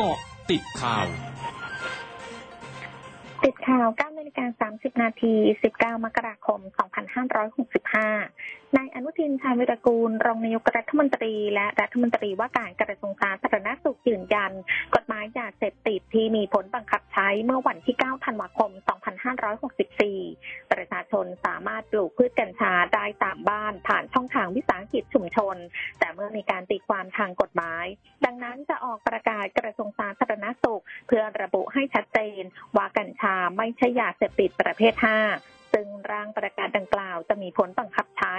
กาะติดข่าว ติดข่าว9นาฬิกา30 นาที 19 มกราคม 2565 นายอนุทินชาญวิรกูล รองนายกรัฐมนตรี และรัฐมนตรีว่าการกระทรวงสาธารณสุขยืนยัน กฎหมายยาเสพติดที่มีผลบังคับใช้เมื่อวันที่ 9 ธันวาคม 2564 ประชาชนสามารถปลูกพืชกัญชาได้ตามบ้านผ่านช่องทางวิสาหกิจชุมชน แต่เมื่อมีการตีความทางกฎหมาย ดังนั้นจะออกประกาศกระทรวงสาธารณสุข เพื่อระบุให้ชัดเจน ว่ากัญชาไม่ใช่ยาเสพติดประเภท5ซึ่ง ร่างประกาศดังกล่าว จะมีผลบังคับใช้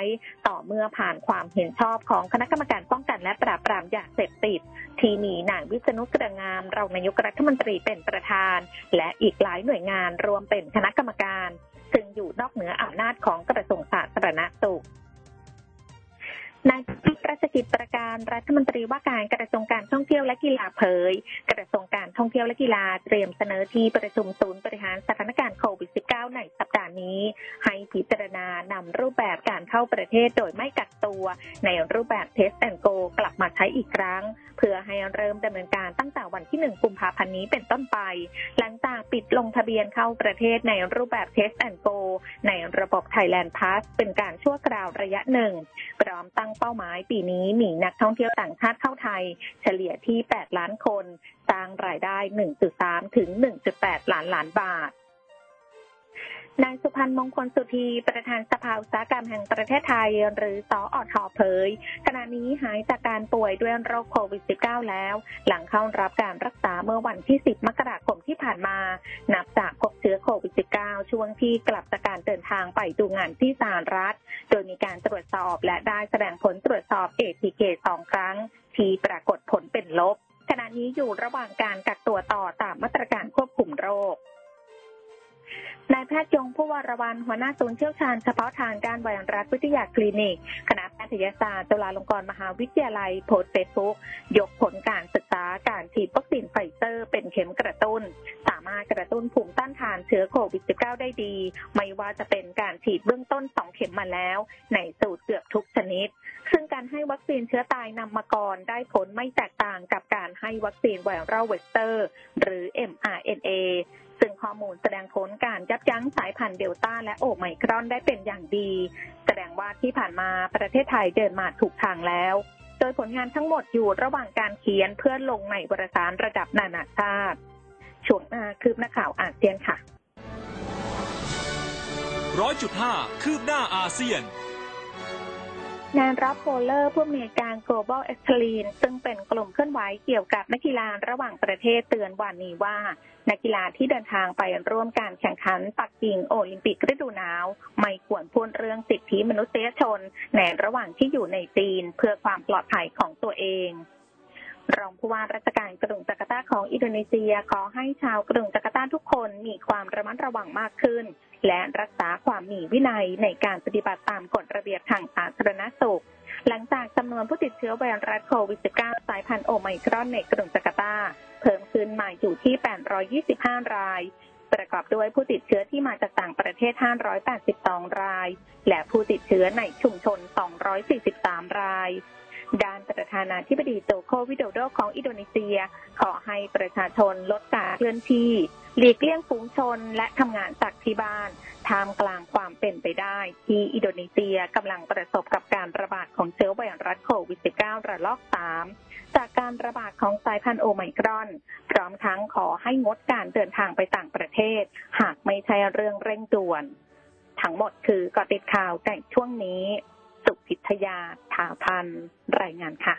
ต่อเมื่อผ่านความเห็นชอบของคณะกรรมการป้องกันและปราบปรามยาเสพติด ที่มีนายวิษณุกระงามรองนายกรัฐมนตรีเป็นประธาน และอีกหลายหน่วยงานรวมเป็นคณะกรรมการ ซึ่งอยู่นอกเหนืออำนาจของกระทรวงสาธารณสุขนาย รัชกิจประการรัฐมนตรีว่าการกระทรวงการท่องเที่ยวและกีฬาเผย กระทรวงการท่องเที่ยวและกีฬาเตรียมเสนอที่ประชุมศูนย์บริหารสถานการณ์โควิด -19 ในสัปดาห์นี้ ให้พิจารณานำรูปแบบการเข้าประเทศโดยไม่กักตัว ในรูปแบบ Test and Go กลับมาใช้อีกครั้ง เพื่อให้เริ่มดำเนินการตั้งแต่วันที่ 1 กุมภาพันธ์นี้เป็นต้นไป หลังจากปิดลงทะเบียนเข้าประเทศในรูปแบบ Test and Go ในระบบ Thailand Pass เป็นการชั่วคราวระยะหนึ่ง พร้อมตั้งเป้าหมายปีนี้มีนักท่องเที่ยวต่างชาติเข้าไทย เฉลี่ยที่ 8 ล้านคน สร้างรายได้ 1.3 ถึง 1.8 ล้านล้านบาท นายสุพันธ์มงคลสุธีประธานสภาอุตสาหกรรมแห่งประเทศไทย หรือสออทอเผย ขณะนี้หายจากการป่วยด้วยโรคโควิด -19 แล้ว หลังเข้ารับการรักษาเมื่อวันที่ 10 มกราคมที่ผ่านมา นับจากพบเชื้อโควิด -19 ช่วงที่กลับจากการเดินทางไปดูงานที่สหรัฐ โดยมีการตรวจสอบและได้แสดงผลตรวจสอบ ATK สองครั้ง ที่ปรากฏผลเป็นลบ ขณะนี้อยู่ระหว่างการกักตัวต่อตามมาตรการควบคุมโรค นายแพทย์ยงผู้วรวันหัวหน้าศูนย์เชี่ยวชาญเฉพาะทางด้านไวรัสวิทยาคลินิก คณะแพทยศาสตร์จุฬาลงกรณ์มหาวิทยาลัยโพสต์เฟซบุ๊กยกผลการศึกษาการฉีดวัคซีนไฟเซอร์เป็นเข็มกระตุ้น สามารถกระตุ้นภูมิต้านทานเชื้อโควิด -19 ได้ดี ไม่ว่าจะเป็นการฉีดเบื้องต้น 2 เข็มมาแล้ว ในสูตรเกือบทุกชนิด ซึ่งการให้วัคซีนเชื้อตายนำมาก่อนได้ผลไม่แตกต่างกับการให้วัคซีน viral vector หรือ mRNA ซึ่งข้อมูลแสดงผลการยับยั้งสายพันธุ์เดลต้าและโอไมครอนได้เป็นอย่างดี แสดงว่าที่ผ่านมาประเทศไทยเดินมาถูกทางแล้วโดยผลงานทั้งหมดอยู่ระหว่างการเขียนเพื่อลงในวารสารระดับนานาชาติ ช่วงหน้าคืบหน้าข่าวอาเซียนค่ะร้อยจุดห้าคืบหน้าอาเซียนนานรับโพเลอร์ผู้อำนวยการ Global e x c e l l e n ซึ่งเป็นกลุ่มเคลื่อนไหวเกี่ยวกับนักกีฬาระหว่างประเทศเตือนวันนี้ว่า นักกีฬาที่เดินทางไปร่วมการแข่งขันปักกิ่งโอลิมปิกฤดูหนาว ไม่ควรพูดเรื่องสิทธิมนุษยชนในระหว่างที่อยู่ในจีนเพื่อความปลอดภัยของตัวเอง รองผู้ว่าราชการกรุงจาการ์ตาของอินโดนีเซียขอให้ชาวกรุงจาการ์ตาทุกคนมีความระมัดระวังมากขึ้น และรักษาความมีวินัยในการปฏิบัติตามกฎระเบียบทางสาธารณสุข หลังจากจำนวนผู้ติดเชื้อไวรัสโควิด -19 สายพันธุ์โอไมครอนในกรุงจาการ์ตา เพิ่มขึ้นมาอยู่ที่ 825 รายประกอบด้วยผู้ติดเชื้อที่มาจากต่างประเทศ 582 ราย และผู้ติดเชื้อในชุมชน 243 ราย ด้านประธานาธิบดีโจโควิโดโดของอินโดนีเซีย ขอให้ประชาชนลดการเคลื่อนที่ หลีกเลี่ยงฝูงชนและทำงานจากที่บ้านท่ามกลางความเป็นไปได้ ที่อินโดนีเซียกำลังประสบกับการระบาดของเชื้อไวรัสโควิด -19 ระลอก 3 จากการระบาดของสายพันธุ์โอไมครอน พร้อมทั้งขอให้งดการเดินทางไปต่างประเทศ หากไม่ใช่เรื่องเร่งด่วน ทั้งหมดคือกอติดข่าวในช่วงนี้ สุพิทยาถาพันรายงานค่ะ